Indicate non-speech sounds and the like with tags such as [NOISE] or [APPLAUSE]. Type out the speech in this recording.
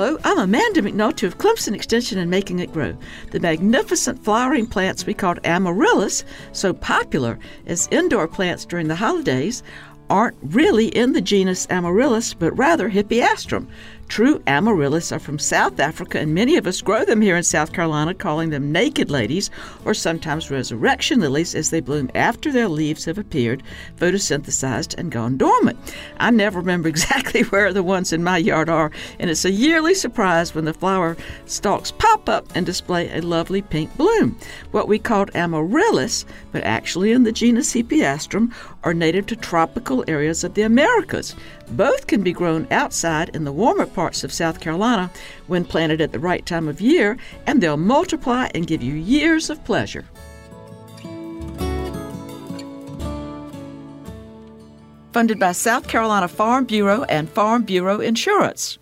Hello, I'm Amanda McNulty of Clemson Extension and Making It Grow. The magnificent flowering plants we call amaryllis, so popular as indoor plants during the holidays, aren't really in the genus Amaryllis, but rather Hippeastrum, True amaryllis are from South Africa, and many of us grow them here in South Carolina, calling them naked ladies or sometimes resurrection lilies as they bloom after their leaves have appeared, photosynthesized, and gone dormant. I never remember [LAUGHS] exactly where the ones in my yard are, and it's a yearly surprise when the flower stalks pop up and display a lovely pink bloom. What we called amaryllis, but actually in the genus Hippeastrum, are native to tropical areas of the Americas. Both can be grown outside in the warmer parts of South Carolina when planted at the right time of year, and they'll multiply and give you years of pleasure. Funded by South Carolina Farm Bureau and Farm Bureau Insurance.